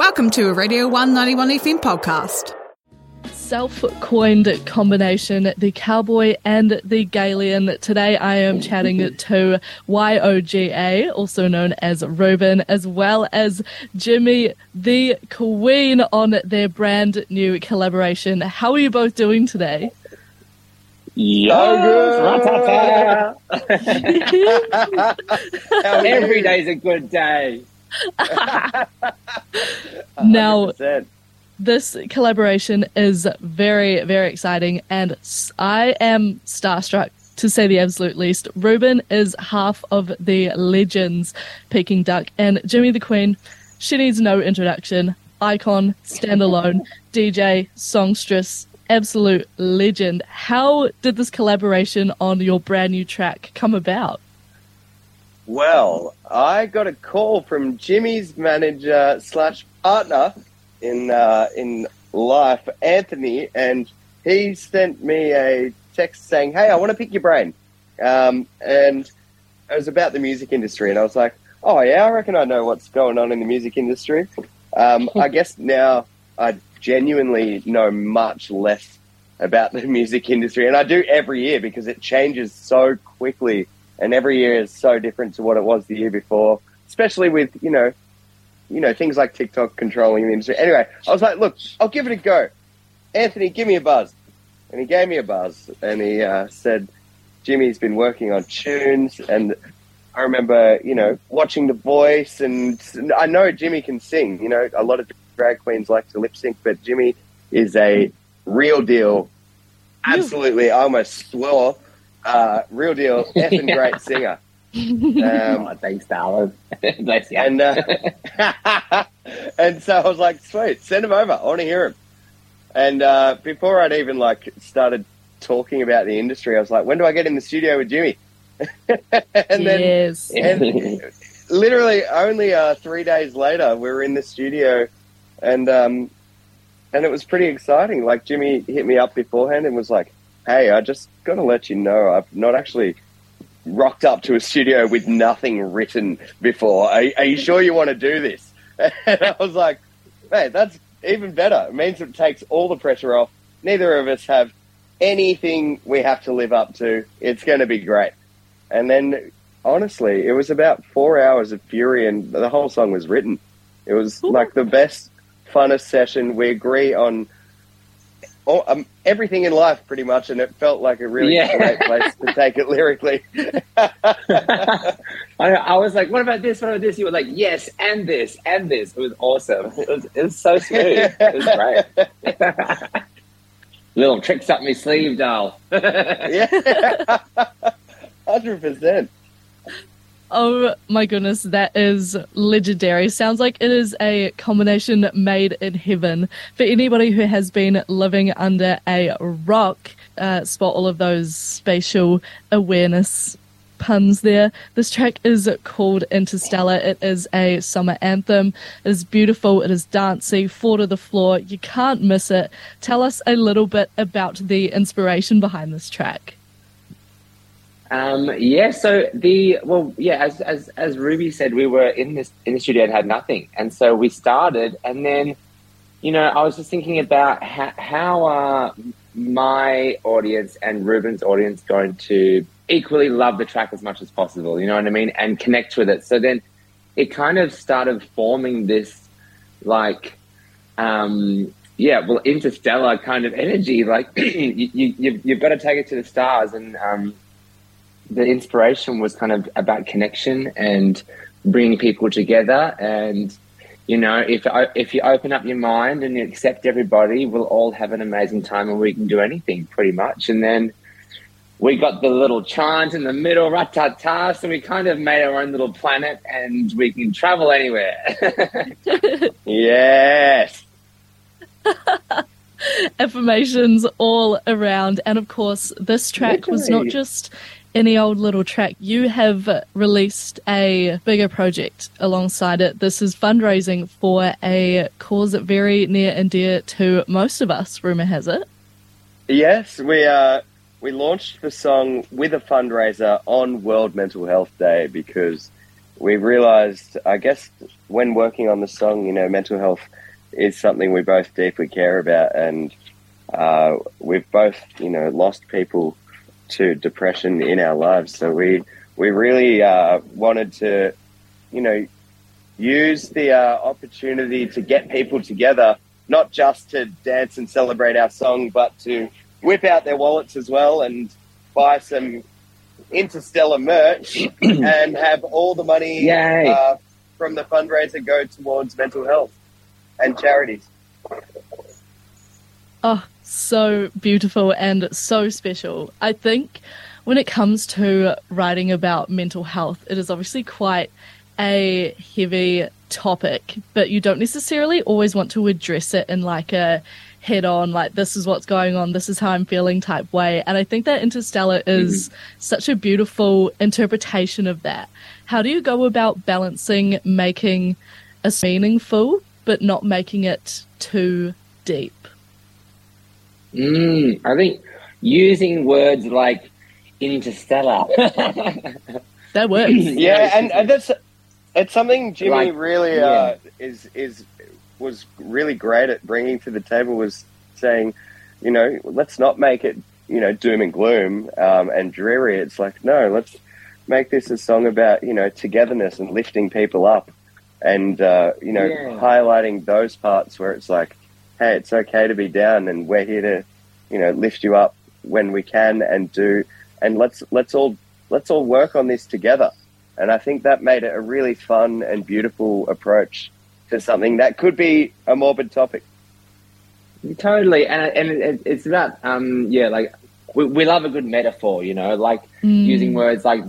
Welcome to a Radio One 91 FM podcast. Self coined combination, the cowboy and the Galian. Today I am chatting to YOGA, also known as Ruben, as well as Jimi, the Kween, on their brand new collaboration. How are you both doing today? Yo, Every day's a good day. Now, this collaboration is very, very exciting, and I am starstruck to say the absolute least. Ruben is half of the legends Peking Duk, and Jimi the Kween, she needs no introduction. Icon, standalone, DJ, songstress, absolute legend. How did this collaboration on your brand new track come about? Well, I got a call from Jimi's manager slash partner in uh, in life, Anthony, and he sent me a text saying, "Hey, I want to pick your brain," um, and it was about the music industry, and I was like, "Oh yeah, I reckon I know what's going on in the music industry." Um, I guess now I genuinely know much less about the music industry, and I do every year because it changes so quickly and every year is so different to what it was the year before, especially with you know, you know things like TikTok controlling the industry. Anyway, I was like, look, I'll give it a go. Anthony, give me a buzz, and he gave me a buzz, and he uh, said, Jimi's been working on tunes, and I remember you know watching The Voice, and I know Jimi can sing. You know, a lot of drag queens like to lip sync, but Jimi is a real deal. Absolutely, I almost swore uh, real deal, effing great singer. Um, oh, thanks, darling. Bless you. and uh, and so I was like, sweet, send him over. I want to hear him. And uh, before I'd even like started talking about the industry, I was like, when do I get in the studio with Jimi? and then yes. and literally only uh, three days later, we were in the studio, and um, and it was pretty exciting. Like Jimmy hit me up beforehand and was like, "Hey, I just got to let you know, I've not actually rocked up to a studio with nothing written before. Are, are you sure you want to do this?" And I was like, "Man, that's even better. It means it takes all the pressure off. Neither of us have anything we have to live up to. It's going to be great." And then honestly, it was about four hours of fury, and the whole song was written. It was like the best, funnest session. We agree on all, um, everything in life, pretty much, and it felt like a really Yeah. great place to take it lyrically. I, I was like, what about this? What about this? You were like, yes, and this, and this. It was awesome. It was, it was so smooth. It was great. Little tricks up my sleeve, doll. yeah, hundred percent. Oh my goodness, that is legendary. Sounds like it is a combination made in heaven. For anybody who has been living under a rock, uh, spot all of those spatial awareness puns there. This track is called Intersteller. It is a summer anthem. It is beautiful. It is dancey, four to the floor. You can't miss it. Tell us a little bit about the inspiration behind this track. Um, yeah, so the well, yeah, as as as Ruby said, we were in this in the studio and had nothing, and so we started, and then, you know, I was just thinking about how how are my audience and Ruben's audience going to equally love the track as much as possible, you know what I mean, and connect with it. So then, it kind of started forming this, like, um, yeah, well, interstellar kind of energy. Like, you, you you've, you've got to take it to the stars, and um, the inspiration was kind of about connection and bringing people together and you know if if you open up your mind and you accept everybody we'll all have an amazing time and we can do anything pretty much and then we got the little chant in the middle ratata so we kind of made our own little planet and we can travel anywhere Yes. affirmations all around. And of course, this track was not just any old little track. You have released a bigger project alongside it. This is fundraising for a cause very near and dear to most of us, rumour has it. Yes, we uh, we launched the song with a fundraiser on World Mental Health Day because we realised, I guess, when working on the song, you know, mental health is something we both deeply care about, and uh, we've both, you know, lost people to depression in our lives. So we we really uh, wanted to, you know, use the uh, opportunity to get people together, not just to dance and celebrate our song, but to whip out their wallets as well and buy some interstellar merch and have all the money uh, from the fundraiser go towards mental health and charities. Oh, so beautiful and so special. I think when it comes to writing about mental health, it is obviously quite a heavy topic, but you don't necessarily always want to address it in like a head on, like, this is what's going on, this is how I'm feeling type way. And I think that Intersteller is mm-hmm. such a beautiful interpretation of that. How do you go about balancing making a meaningful, but not making it too deep? Mm, I think using words like interstellar. That works. Yeah, and, and that's it's something Jimi Like, really uh, is is was really great at bringing to the table was saying, you know, let's not make it you know doom and gloom um, and dreary. It's like no, let's make this a song about you know togetherness and lifting people up, and uh, you know Yeah. highlighting those parts where it's like, hey, it's okay to be down, and we're here to you know lift you up when we can and do, and let's let's all let's all work on this together. And I think that made it a really fun and beautiful approach to something that could be a morbid topic. totally, and and it, it's about um yeah like we, we love a good metaphor, you know, like Mm. using words like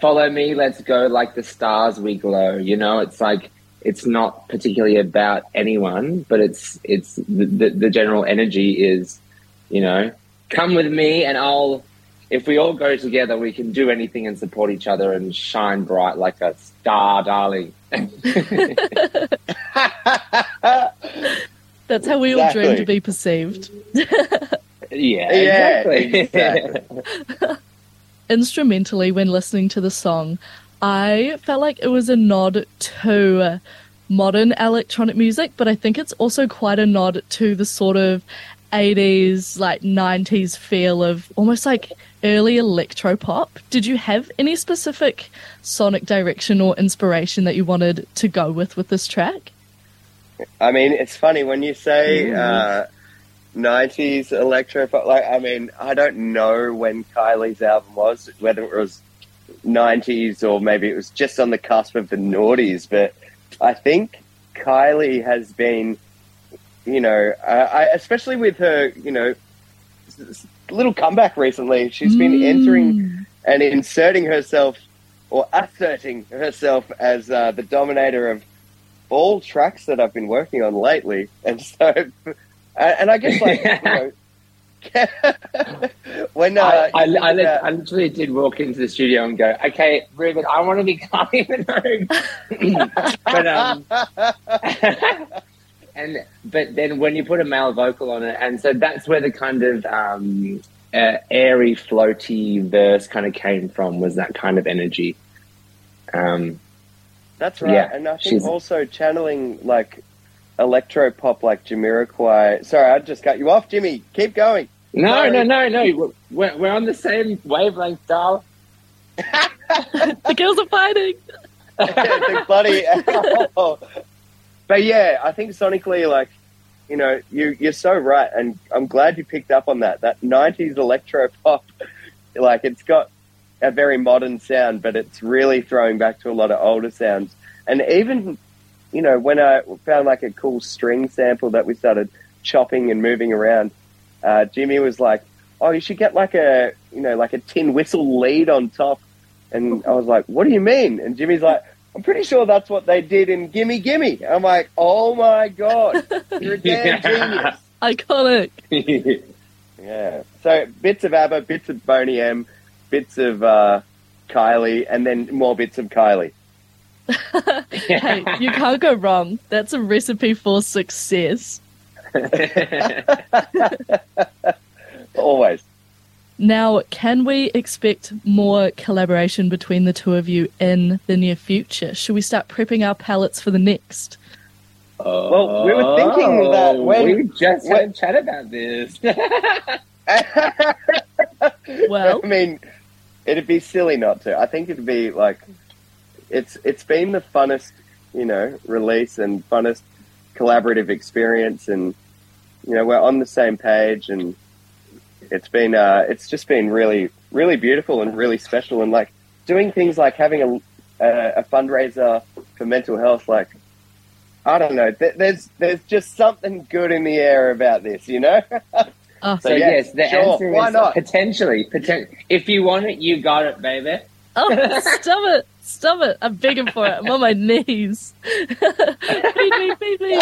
follow me, let's go like the stars we glow. You know, it's like it's not particularly about anyone, but it's it's the, the, the general energy is, you know, come with me and I'll. If we all go together, we can do anything and support each other and shine bright like a star, darling. That's how we all dream to be perceived. Yeah, Yeah, exactly. exactly. Instrumentally, when listening to the song, I felt like it was a nod to modern electronic music, but I think it's also quite a nod to the sort of 80s, like 90s feel of almost like early electro pop. Did you have any specific sonic direction or inspiration that you wanted to go with with this track? I mean, it's funny when you say uh, 90s electro pop. Like, I mean, I don't know when Kylie's album was, whether it was 90s or maybe it was just on the cusp of the noughties, but I think Kylie has been, you know, uh, I, especially with her, you know, little comeback recently, she's been entering Mm. and inserting herself or asserting herself as uh, the dominator of all tracks that I've been working on lately. And so, and, and I guess like you know, when uh, I, I, I, I literally did walk into the studio and go, okay, Ruben, I want to be Minogue. but, um, and, but then when you put a male vocal on it, and so that's where the kind of um, uh, airy, floaty verse kind of came from, was that kind of energy. Um, that's right. yeah, and I think she's- also channeling like electro pop like Jamiroquai. Sorry, I just cut you off, Jimi. Keep going. no, Sorry. no, no, no. We're, we're on the same wavelength, Darl. The girls are fighting! the bloody. but yeah, I think sonically, like you know, you you're so right, and I'm glad you picked up on that. That '90s electro pop, like it's got a very modern sound, but it's really throwing back to a lot of older sounds. And even, you know, when I found like a cool string sample that we started chopping and moving around, uh, Jimi was like, "Oh, you should get like a, you know, like a tin whistle lead on top." And I was like, "What do you mean?" And Jimi's like, "I'm pretty sure that's what they did in Gimme Gimme." I'm like, "Oh my god, you're a damn genius!" Iconic. Yeah. So bits of ABBA, bits of Boney M, bits of uh, Kylie, and then more bits of Kylie. Hey, you can't go wrong. That's a recipe for success. Always. Now, can we expect more collaboration between the two of you in the near future? Should we start prepping our palettes for the next? Well, we were thinking oh, that Oh, when- we just had a when- chat about this. Well, I mean, it'd be silly not to. I think it'd be like it's it's been the funnest, you know, release and funnest collaborative experience, and you know, we're on the same page, and it's been uh, it's just been really really beautiful and really special, and like doing things like having a a, a fundraiser for mental health, like. I don't know. Th- There's there's just something good in the air about this, you know. oh, So So, yes, yes, the sure, answer why is not? potentially. Poten- if you want it, you got it, baby. oh, stop it. Stop it. I'm begging for it. I'm on my knees. feed me, feed me.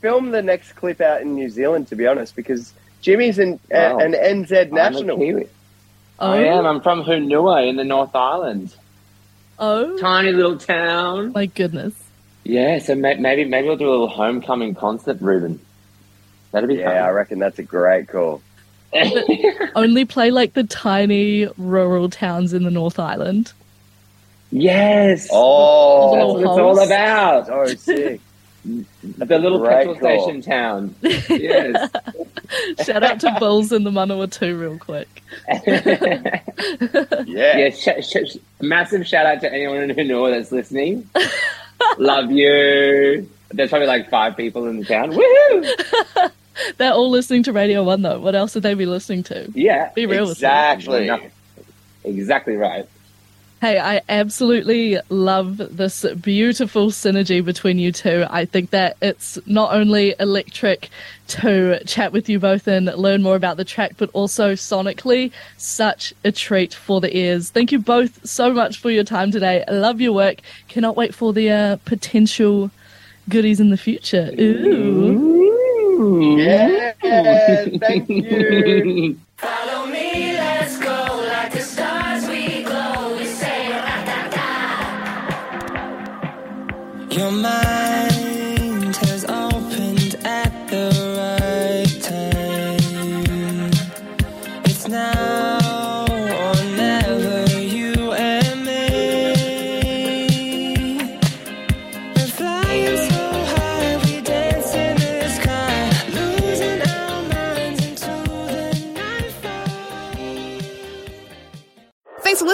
film the next clip out in New Zealand, to be honest, because Jimi's an, Wow. an NZ national. I'm a Kiwi. Oh, I am. I'm from Hunua in the North Island. oh Tiny little town. my goodness. Yeah, so may- maybe maybe we'll do a little homecoming concert, Ruben. That'd be Yeah, I reckon that's a great call. Fun. Only play like the tiny rural towns in the North Island. yes. Oh, That's what it's all about. so sick. The little Great petrol call. station town. Yes. Shout out to Bulls in the Manawatu real quick. Yeah. yeah, sh- sh- sh- massive shout out to anyone in Hunua that's listening. Love you. There's probably like five people in the town. Woohoo! They're all listening to Radio 1 though. What else would they be listening to? Yeah, Be real with. Exactly. exactly right. Hey, I absolutely love this beautiful synergy between you two. I think that it's not only electric to chat with you both and learn more about the track, but also sonically such a treat for the ears. Thank you both so much for your time today. I love your work. Cannot wait for the uh, potential goodies in the future. Ooh. Yeah. Thank you. Follow me, let's go like the stars we glow. We say Your mind has opened at the right time. It's now